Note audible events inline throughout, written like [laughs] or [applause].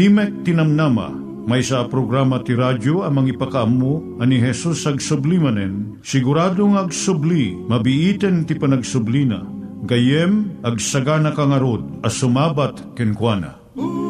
Timek Tinamnama, may sa programa ti radyo amang ipakaamu ani Jesus ag sublimanen, siguradong ag subli, mabiiten ti panagsublina, gayem ag sagana kangarod as sumabat kenkwana. umay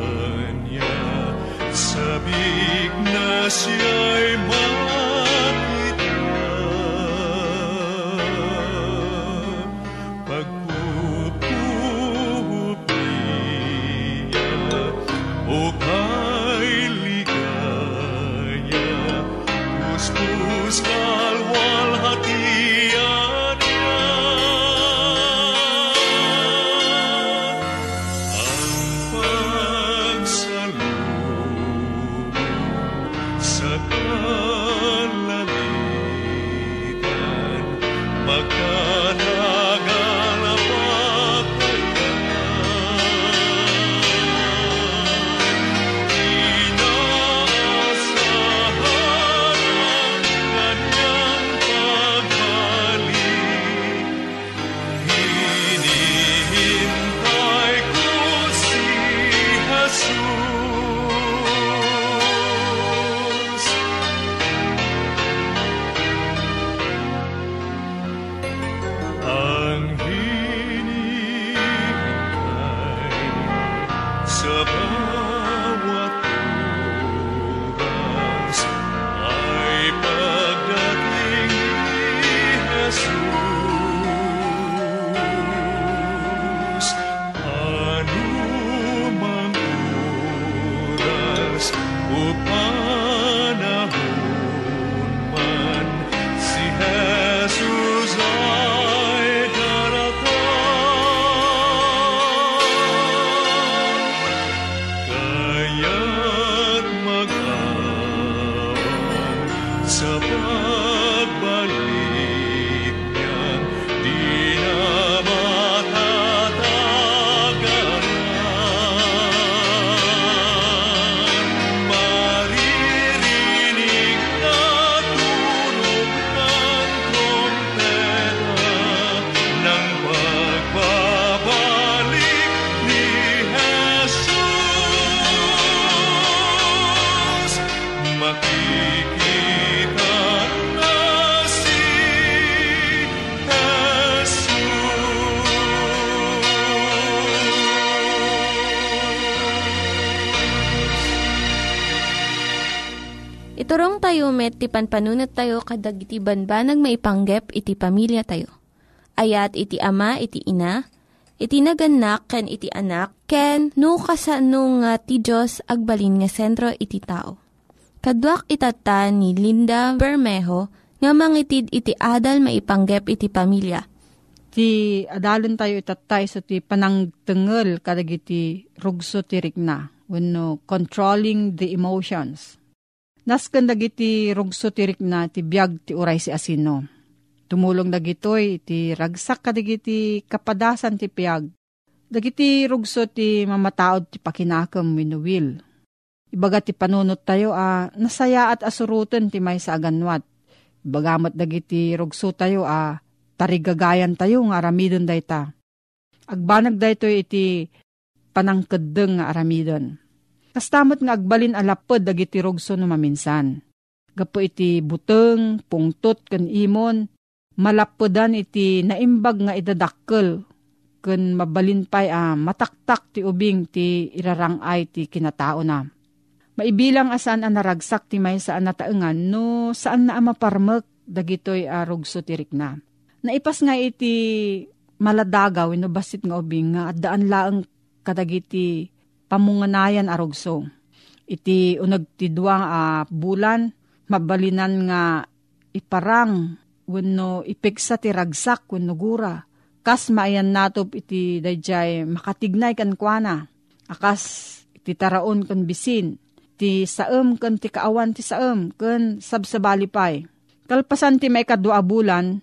bigness y Mar. Tayo met, ti panpanunat tayo kadag iti banbanag maipanggep iti pamilya tayo. ayat iti ama iti ina, iti naganak ken iti anak, ken no kasano nga ti Diyos agbalin nga sentro iti tao. Kaduak itata ni Linda Bermejo nga mangitid iti adal maipanggep iti pamilya. Ti adalon tayo itatay so ti panangtengel kadagiti rugso ti rikna. Wenno controlling the emotions. Nasken dagiti rugso ti rikna ti biag ti uray si asino. Tumulong dagitoy ti ragsak kadagiti kapadasan ti piag. Dagiti rugso ti mamataod ti pakinakam winuwil. Ibaga ti panunot tayo a ah, nasaya at asurutan ti may sa aganwat. Ibagamot dagiti rugso tayo a ah, tarigagayan tayo nga aramidon dayta. Agbanag dayto iti panangkedeng nga aramidon. Kastamot nga agbalin alapod dagiti rugso no maminsan. Gapo iti buteng, pungtot ken imon, malapodan iti naimbag nga idadakkel ken mabalin pay a ah, mataktak ti ubing ti irarangay ti kinatao na Maibilang asan ang naragsak ti may saan nataengan no saan na maparmek dagitoy arog sotirik na. Naipas nga iti maladagaw no basit nga ubing nga daan laeng kadagiti pamunganayan arogso. Iti unag ti duwang uh, bulan mabalinan nga iparang wenno ipeksa ti ragsak wenno gura. Kas maayan natop iti dayjay makatignay kan kuana. Akas iti taraon kan bisin ti saem ken ti kaawan ti saem ken sabsabali pay. Kalpasan ti may kadua bulan,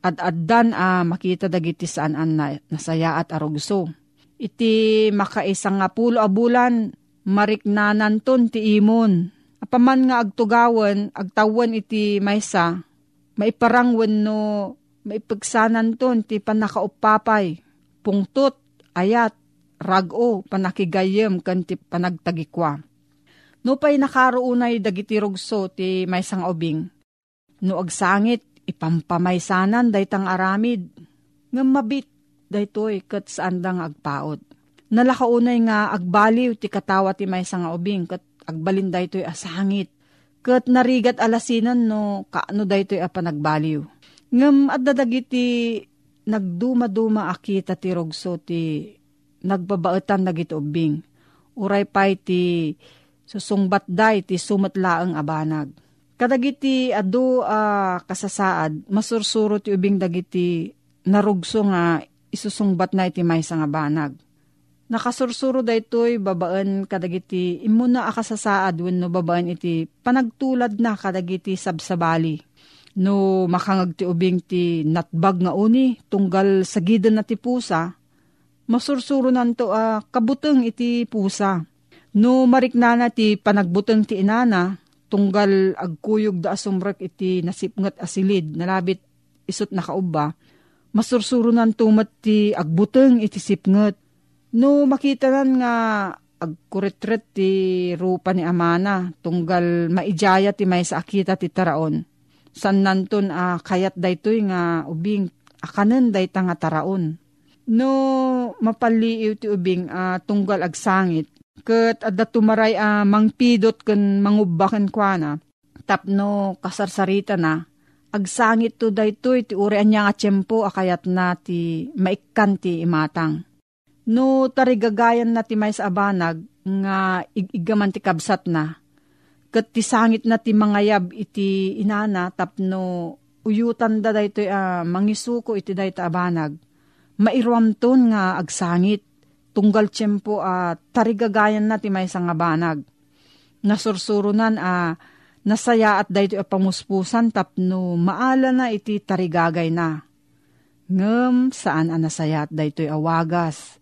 at addan a makita dagiti saan an na, nasaya at arugso. Iti makaisang nga pulo a bulan, mariknanan ton ti imon. Apaman nga agtugawan, agtawan iti maysa, maiparangwan no maipagsanan ton ti panakaupapay, pungtot, ayat, rago, panakigayem, kan ti panagtagikwa. No pa'y nakaroonay dagiti rugso ti may sang ubing. No agsangit, ipampamaysanan daytang aramid. Nga mabit daytoy kat saan dang agpaot. Nalakaunay nga agbaliw ti katawa ti may sang ubing kat agbalin daytoy asangit. Kat narigat alasinan no kaano daytoy a panagbaliw. Ngam at dadagiti nagduma-duma akita ti rugso ti nagbabaetan dagiti ubing. Uray pay ti susungbat day ti sumatlaang abanag. Kadagiti adu uh, kasasaad, masursuro ti ubing dagiti narugso nga isusungbat na iti may nga banag. Nakasursuro daytoy babaan kadagiti imuna akasasaad wenno babaan iti panagtulad na kadagiti sabsabali. No makangag ti ubing ti natbag nga uni tunggal sagidan na ti pusa, masursuro nanto uh, kabuteng iti pusa No mariknana ti panagbuteng ti inana, tunggal agkuyog da asumrek iti nasipngat asilid, nalabit isot nakauba, masursurunan tumat ti agbuteng iti sipngat. No makita nan nga agkuretret ti rupa ni amana, tunggal maijaya ti may akita ti taraon. San nanton a uh, kayat daytoy nga ubing akanen dayta nga taraon. No mapaliiw ti ubing uh, tunggal agsangit, Kat adda tumaray a uh, mangpidot ken mangubaken kwa Tapno kasarsarita na. Agsangit to daytoy ti uri anya nga tiyempo akayat na ti maikkan ti imatang. No tarigagayan na ti may abanag nga igigaman ti kabsat na. Kat ti sangit na ti mangayab iti inana tapno uyutan da daytoy uh, mangisuko iti dayta abanag. Mairuamton nga agsangit tunggal tiyempo a uh, tarigagayan na ti may nga banag. Nasursurunan a uh, nasaya at dayto a pamuspusan tapno maala na iti tarigagay na. Ngem saan a nasaya at dayto awagas.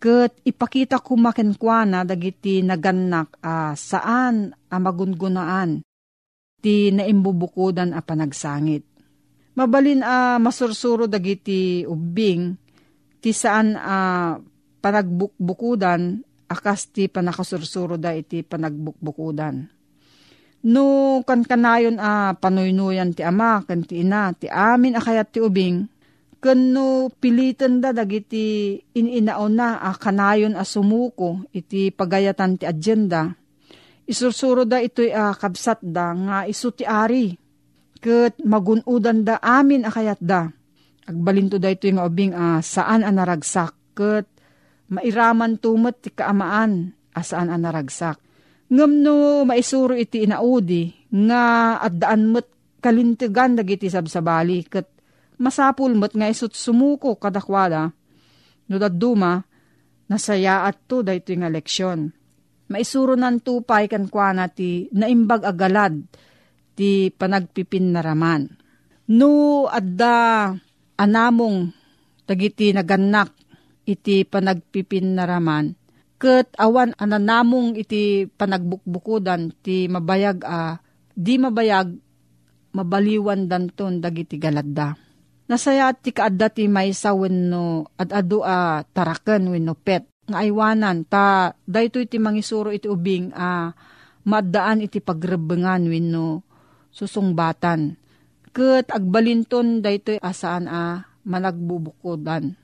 Kat ipakita ko makenkwana dagiti naganak a uh, saan a magungunaan ti naimbubukudan a panagsangit. Mabalin a uh, masursuro dagiti ubing ti saan a uh, panagbukbukudan, akas ti panakasursuro da iti panagbukbukudan. No kan kanayon a panuynuyan ti ama, kan ti ina, ti amin akayat ti ubing, kan no pilitan da dagiti ininaon na a kanayon a sumuko iti pagayatan ti agenda. Isursuro da ito'y a kabsat da nga isu ti ari. Kat magunudan da amin akayat da. Agbalinto da ito yung ubing ah, saan ang naragsak. Kat mairaman tumat ti kaamaan asaan ang naragsak. Ngam no maisuro iti inaudi nga at daan mo't kalintigan dagiti sabsabali kat masapul mo't nga isut sumuko kadakwada. No daduma, nasaya at to dahito yung leksyon. Maisuro nan tupay kan kwa ti naimbag agalad ti panagpipin naraman. No adda anamong tagiti naganak iti panagpipin naraman, ket awan ananamong iti panagbukbukudan ti mabayag a di mabayag mabaliwan danton dagiti galadda. Nasaya ti kaadda ti maysa wenno adado a taraken wenno pet nga aywanan ta daytoy ti mangisuro iti ubing a maddaan iti pagrebengan wenno susungbatan. Ket agbalinton daytoy asaan a managbubukodan.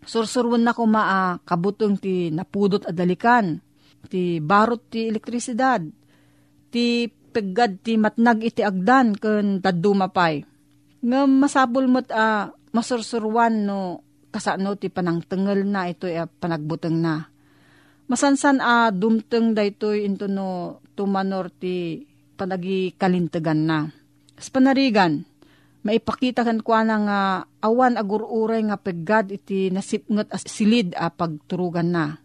Sursurwan na ko maa kabutong ti napudot adalikan, ti barot ti elektrisidad, ti peggad ti matnag iti agdan ken taddu mapay. Nga masabol mo't a masursurwan no kasano ti panangtengel na ito a panagbuteng na. Masansan a dumteng daytoy into no tumanor ti panagi na. Sa panarigan, maipakita kan kwa na nga awan agururay nga peggad iti nasipngot as silid a pagturugan na.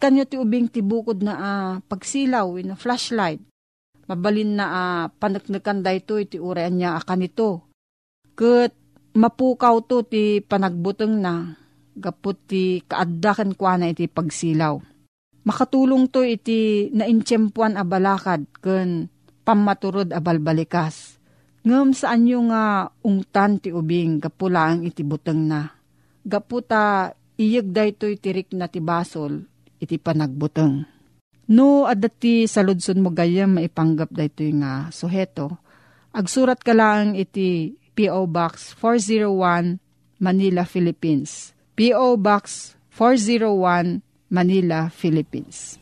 Kanyo ti ubing ti bukod na a pagsilaw in a flashlight. Mabalin na a panaknakan dayto iti urayan niya a kanito. Kat mapukaw to ti panagbuteng na gapot ti kaaddakan kwa na iti pagsilaw. Makatulong to iti naintyempuan a balakad ken pamaturod a balbalikas Ngem saan yung nga ungtan ti ubing gapulang iti buteng na. Gaputa iyag daytoy tirik na ti basol iti panagbuteng. No adati sa ludson mo gayam maipanggap daytoy nga suheto. Agsurat ka lang iti P.O. Box 401 Manila, Philippines. P.O. Box 401 Manila, Philippines.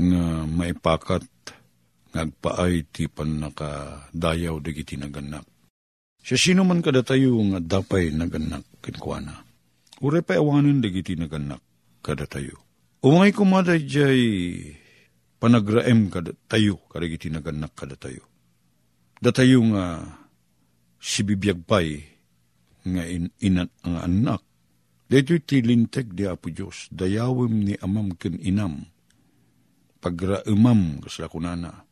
nga maipakat ngagpaay ti panakadayaw dagiti naganak. Siya sino man kada tayo nga dapay naganak kinkwana. Ure pa awanan dagiti naganak kada tayo. Umay kumada jay panagraem kada tayo kadagiti naganak kada tayo. Datayo nga si bibiyagpay nga in, inat ang anak. Dito tilinteg di Apo Diyos, dayawim ni amam ken inam pagraemam kasla kunana.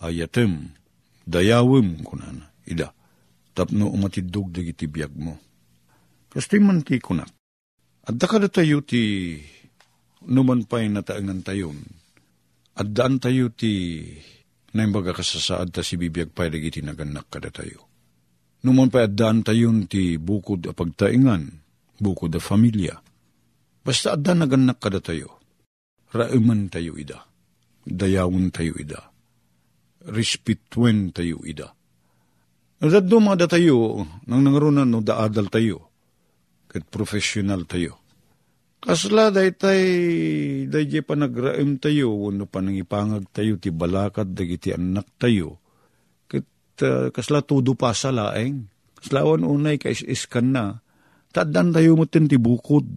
Ayatem dayawem kunana. Ida tapno umatidog dagiti biyag mo. Kasti man ti kunak adda kada tayo ti numan pa'y nataangan tayon. Addaan tayo ti naimbaga kasasaad ta si bibiyag pa'y dagiti naganak kada tayo numan pa'y addaan tayon ti bukod a pagtaingan bukod a familia basta adda naganak kada tayo raiman tayo ida dayawon tayo ida. Respetuen tayo ida. At dumada tayo, nang nangarunan no daadal tayo, kat professional tayo. Kasla daytay dayjay panagraem tayo wenno panangipangag tayo ti balakad dagiti anak tayo. Ket uh, kasla tudo pa sa laeng. Kaslawan unay kais-iskan na. Taddan tayo mo ti bukod.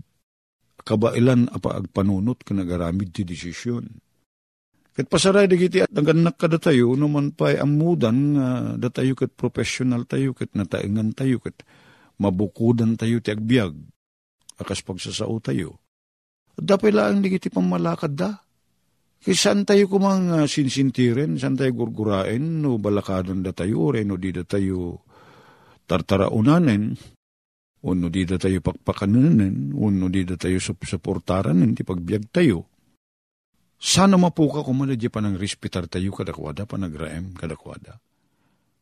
Kabailan apa agpanunot ka nagaramid ti desisyon. Ket pasaray dagiti at naganak ka tayo naman pa amudan nga uh, datayo ket professional tayo ket nataengan tayo ket mabukudan tayo ti agbyag akas pagsasao tayo. Dapay lang di kiti pamalakad da. Kaya saan tayo kumang uh, sinsintirin, saan tayo gurgurain, no balakadon da tayo, ore no di da tayo tartaraunanen, o no di da tayo pakpakanunen, o no di da tayo suportaran, ti pagbiag tayo. Sana mapuka kumana di pa ng respetar tayo kadakwada, panagraem kadakwada.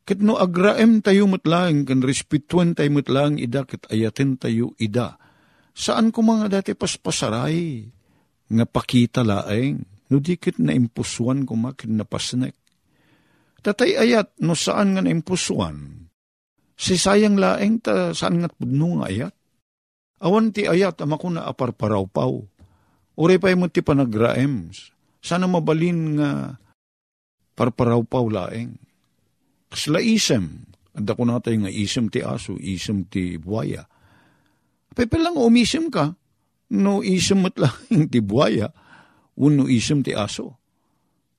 Kit no agraem tayo matlang, kan respetuan tayo matlang ida, kit ayaten tayo ida Saan ko mga dati paspasaray, nga pakita laeng, no dikit na impusuan ko makin na pasnek. Tatay ayat, no saan nga na impusuan, si sayang laeng ta saan nga pudno nga ayat. Awan ti ayat, ama ko na aparparaw-paw. Ure pa mo ti panagraem, sana mabalin nga parparaw-paw laeng. Kasla isem, anda ko natay nga isem ti aso, isem ti buaya Pepe lang umisim ka, no isim mo't lang [laughs] ti buaya, uno isim ti aso.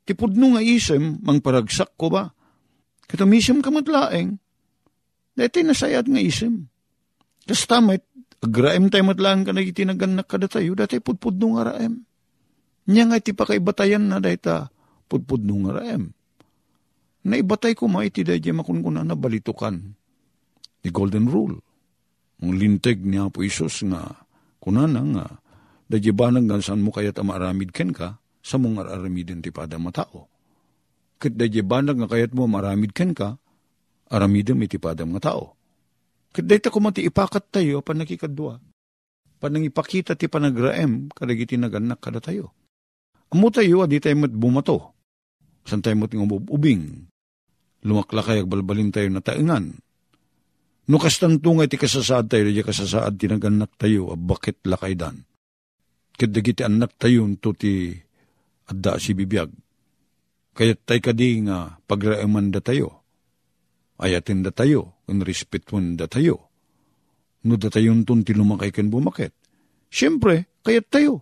Ti pudno nga isim, mang paragsak ko ba? Katumisim ka mo't laeng, dati nasayat nga isim. Kas tamit, agraem tayo mo't lang ka nagitinagan kada tayo, dati pudpudno nga raem. Nya nga iti pakaibatayan na dayta, pudpudno nga raem. Naibatay ko maiti dahil makunkuna na balitukan. The golden rule ang linteg niya po Isos nga, kunana nga, dajibanang gansan mo kayat maaramid ken ka, sa mong aramidin ti pada matao. Kat dajibanag nga kayat mo maramid ken ka, aramidin iti pada mga tao. Kat dayta ko mati ipakat tayo, panakikadwa. Panang ipakita ti panagraem, kadagiti naganak kada tayo. Amo tayo, adi tayo mat bumato. San tayo mat ubing. Lumaklakay agbalbalin tayo na taingan No kastang tungay ti kasasaad tayo, di kasasaad tinaganak tayo, bakit lakay dan. Kadagiti anak tayo, to ti adda si bibiyag. Kaya tay kadi nga pagraaman da tayo. Ayatin da tayo, ang respetuan da tayo. No da tayo tun ti lumakay kan bumakit. Siyempre, kayat tayo.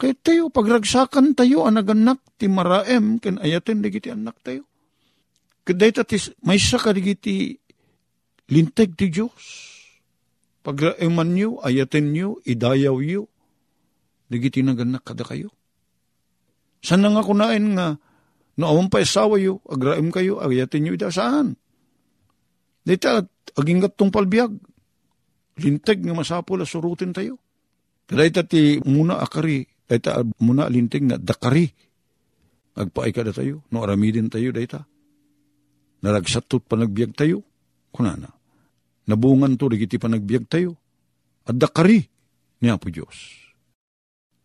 Kayat tayo, pagragsakan tayo, anaganak ti maraem, ken ayatin digiti anak tayo. Kaday tatis, may sa kadigiti Linteg ti Diyos. Pagraiman nyo, ayatin nyo, idayaw nyo. Nagiti naganak kada kayo. Saan nga kunain nga, no awang pa isawa yo, agraim kayo, ayatin nyo, ida saan? Dita, aging tong palbiag. Linteg nga masapula, surutin tayo. Dita ti muna akari, dita muna linteg nga dakari. Agpaay kada tayo, no aramidin tayo, dita. Naragsatot pa nagbiag tayo, kunana. Nabungan to, digiti pa nagbiag tayo. At dakari niya po Diyos.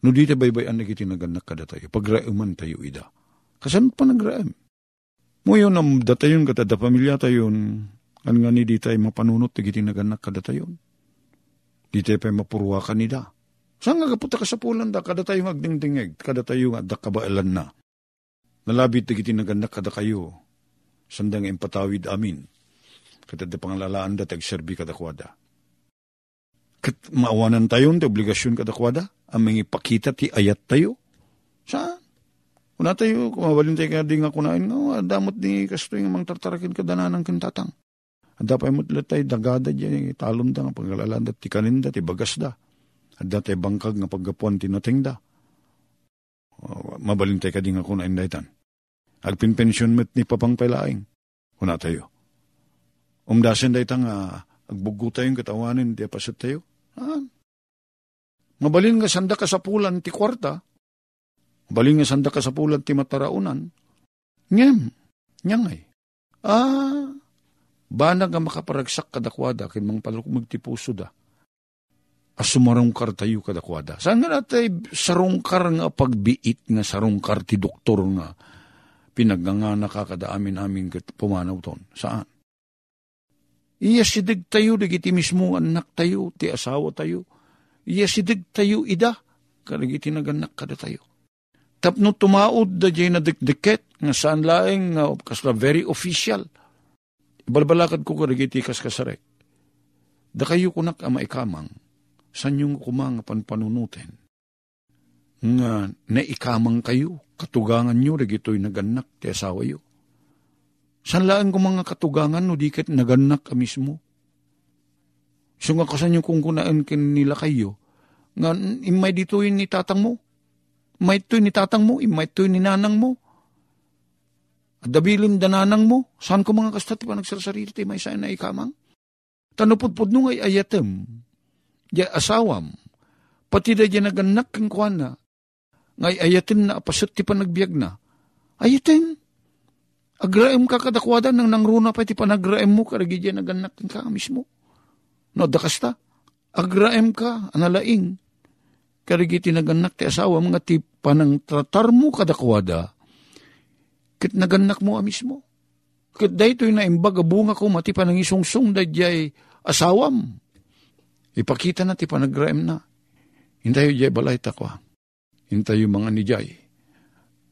No di ta baybayan nagiti naganak kada tayo. Pagraiman tayo ida. Kasan pa nagraim? Ngayon am datayon katada pamilya tayon. Ano nga ni di tayo mapanunot digiti naganak kada tayon. Di tayo pa mapurwakan nida. Saan nga kaputa ka sa pulan da, kada tayo agdingdingeg, kada tayo nga da kabailan na. Nalabit digiti naganak kada kayo, sandang empatawid amin Katad panglalaan da tagserbi kadakwada. Kat maawanan tayo ti obligasyon kadakwada, ang mga ipakita ti ayat tayo. Saan? Kuna tayo, kumabalin tayo kadi nga kunain nga, damot ni kasto yung mga tartarakin kadanan ng kintatang. At dapat mo tayo dagada dyan, talon da nga paglalaan da, ti kaninda, ti bagas da. At dati bangkag nga paggapuan ti nating da. Uh, mabalin tayo kadi nga kunain da itan. Agpinpensyon met ni papang palaing. Kuna tayo. Umdasin da itang uh, agbugo tayong katawanin, di pasat tayo. Ah. Mabalin nga sanda ka sa pulan ti kwarta, mabalin nga sanda ka sa pulan ti mataraunan, ngem, nyangay. Ah, banag nga makaparagsak kadakwada, kin mga palukmag ti puso da. As sumarungkar tayo kadakwada. Saan nga natay sarungkar nga pagbiit nga sarungkar ti doktor nga pinaganga nakakada amin amin pumanaw ton. Saan? Iya sidig tayo, digiti mismo anak tayo, ti asawa tayo. Yasidig tayo ida, karigiti naganak kada tayo. Tapno tumaod da jay na dikdiket, nga saan laeng nga kasla very official. Ibalbalakad ko karigiti kas kasarek. Da kayo kunak ama ikamang, san yung kumang panpanunutin. Nga naikamang kayo, katugangan nyo, regito'y naganak, ti asawa yo. San laan ko mga katugangan, no diket naganak ka mismo. So nga kasan yung kung kunaan nila kayo, nga imay dito ni tatang mo, imay ito ni tatang mo, imay ito ni nanang mo, dabilin dananang mo, saan ko mga kastati pa nagsasarili, ti may saan na ikamang? Tanupudpud nung ay ayatem, di asawam, pati da di naganak kang kuana, ngay ayatin na apasot ti panagbiag na, ayatin, agraem ka kadakwada nang nangruna pa ti panagraem mo, karagi di naganak ka mismo. No, dakas ta, agraem ka, analaing, karigi ti naganak ti asawa, mga ti panang tratar mo kadakwada, kit naganak mo mismo. Kit daytoy na imbag bunga ko mati panang isungsung da jay asawam. Ipakita na ti panagraem na. Hintayo jay balay takwa. Hintayo mga ni jay.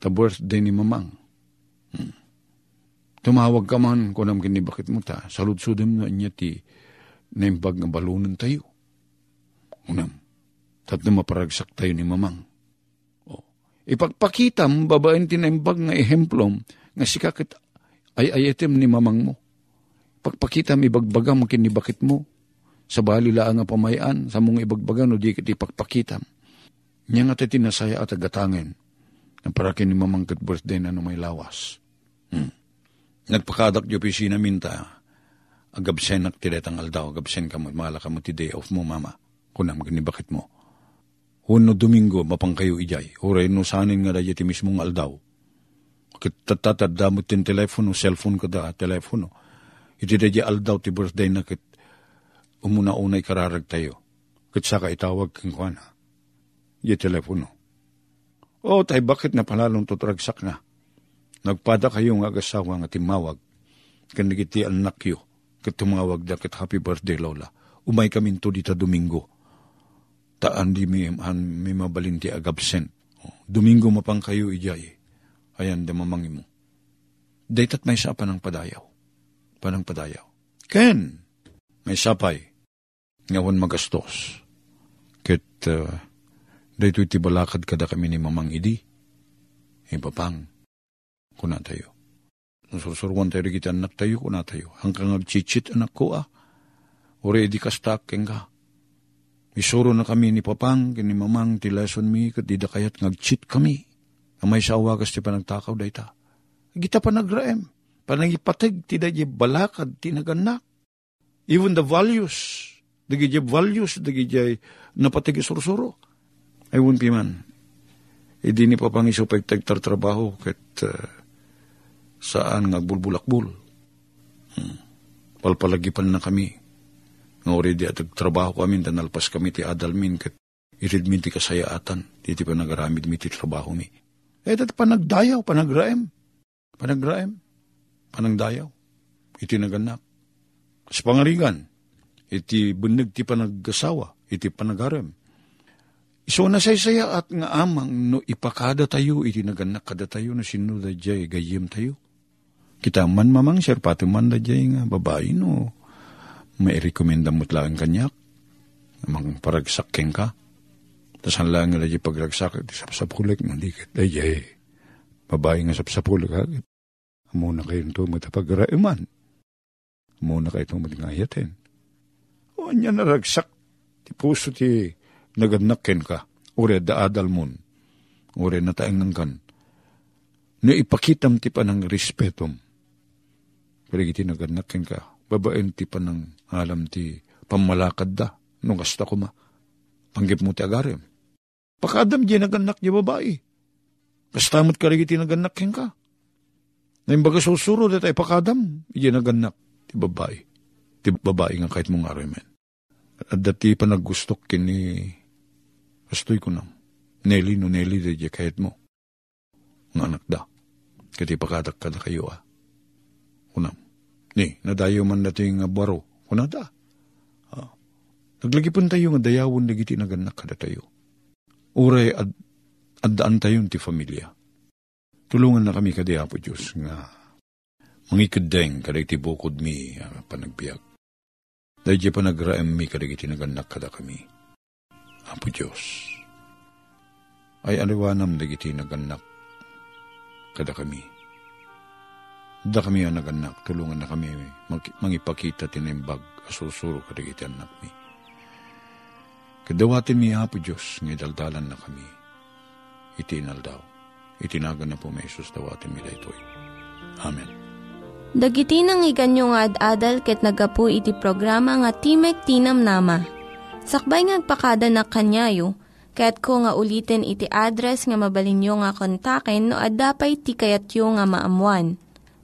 Ta birthday ni mamang. Hmm. Tumawag ka man kung nam kinibakit mo ta. Saludsudem na niya ti na imbag nga balunan tayo. Unam. Tat na maparagsak tayo ni mamang. O. Ipagpakitam babaen ti na imbag nga ehemplom nga sikakit ay ayatem ni mamang mo. Pagpakitam ibagbaga mo kinibakit mo. Sa balila nga pamayan, sa mong ibagbagan o di kiti pagpakitam. Niya nga ti tinasaya at agatangin. Na para kini mamang kat birthday na no may lawas. Hmm. Nagpakadak di opisina minta. Agabsen nak tiretang aldaw. Agabsen ka mo. Mahala ka mo ti day off mo mama. Kunam ganibakit mo. Huno Domingo, mapang kayo ijay. Uray no sanin nga radya ti mismong aldaw kitatatad damot tin telepono, cellphone ko da, telepono. Iti da aldaw ti birthday na kit umuna-unay kararag tayo. Kit saka itawag kang kwa na. Di telepono. O, tay bakit na palalong tutragsak na? Nagpada kayo nga agasawa nga timawag. Kanigiti anak yo. Kit tumawag da kit happy birthday, Lola. Umay kami to dita Domingo. Taan di mi, mi mabalinti agabsent. Domingo mapang kayo ijay ayan damamangi mo. Daytat may sapa ng padayaw. Panang padayaw. Ken, may sapay. Ngawan magastos. Kit, uh, dayto iti balakad kada kami ni mamang idi. Ipapang, kuna tayo. Susurwan tayo kita anak tayo, kuna tayo. Hanggang agchichit anak ko ah. Ore di kastak ka. Isuro na kami ni papang, kini mamang ti lesson mi, kat di da kayat ngagchit kami Amay sa awagas ti panagtakaw da ita. Gita panagraem. Panangipatig ti da balakad ti naganak. Even the values. Dagi values, dagi napatig sursuro. Ay wun piman. Idi ni papangisupag tagtartrabaho kat uh, saan nga bulbulakbul. Hmm. Palpalagipan na kami. Already at trabaho kami, tanalpas kami ti adalmin kat irid mi ti kasayaatan. Di ti pa nagaramid mi ti trabaho mi. Eh, dati panagdayaw, panagraem. Panagraem. Panagdayaw. Iti naganak. Sa pangarigan, iti bunag ti panagasawa, iti panagarem. So nasaysaya at nga amang no ipakada tayo, iti naganak kada tayo na sino da jay gayim tayo. Kita man mamang sir, pati man da jay nga babae no, may rekomenda mo lang kanyak, namang paragsaking ka. Tas ang lang nga pagragsak, di sapsapulik, nandikit, ay jay, babae nga sapsapulik, agad. Muna kayo ito matapagraiman. Muna kayo itong matingayatin. O niya naragsak, ti puso ti naganakken ka, ure daadal mon, ure nataengan kan. No ipakitam ti pa ng respetom. Pero iti naganakken ka, babaen ti pa ng alam ti pamalakad da, nung kasta ko ma. Panggip mo ti agarem Pakadam di naganak di babae. Kastamot ka rin naganak ka. Na baga susuro da tayo pakadam, di naganak di babae. Di babae nga kahit mong aramen. At dati pa naggustok kini kastoy ko nam. Nelly no Nelly di kahit mo. Nga anak da. Kati pakadak ka na kayo ah. Kunam. Ni, nadayo man nating baro. Kuna da. Ah. Naglagipon tayo nga dayawon dagiti naganak kada tayo. Uray ad, addaan tayo ti familia. Tulungan na kami kadi Apo Diyos nga mangikadeng kada iti bukod mi uh, panagbiag. Dahil pa nagraem mi kada iti naganak kada kami. Apo Diyos. Ay aliwanam dagiti naganak kada kami. Da kami ang naganak, tulungan na kami mangipakita tinimbag asusuro kada iti anak mi Kadawatin mi Apo Diyos, nga daldalan na kami. Itinal daw. Itinagan na po may Jesus dawatin mi ito'y. Amen. Dagiti nang iganyo nga ad-adal ket nagapu iti programa nga Timek Tinam Nama. Sakbay ngagpakada na kanyayo, ket ko nga ulitin iti address nga mabalinyo nga kontaken no ad-dapay tikayatyo nga maamuan.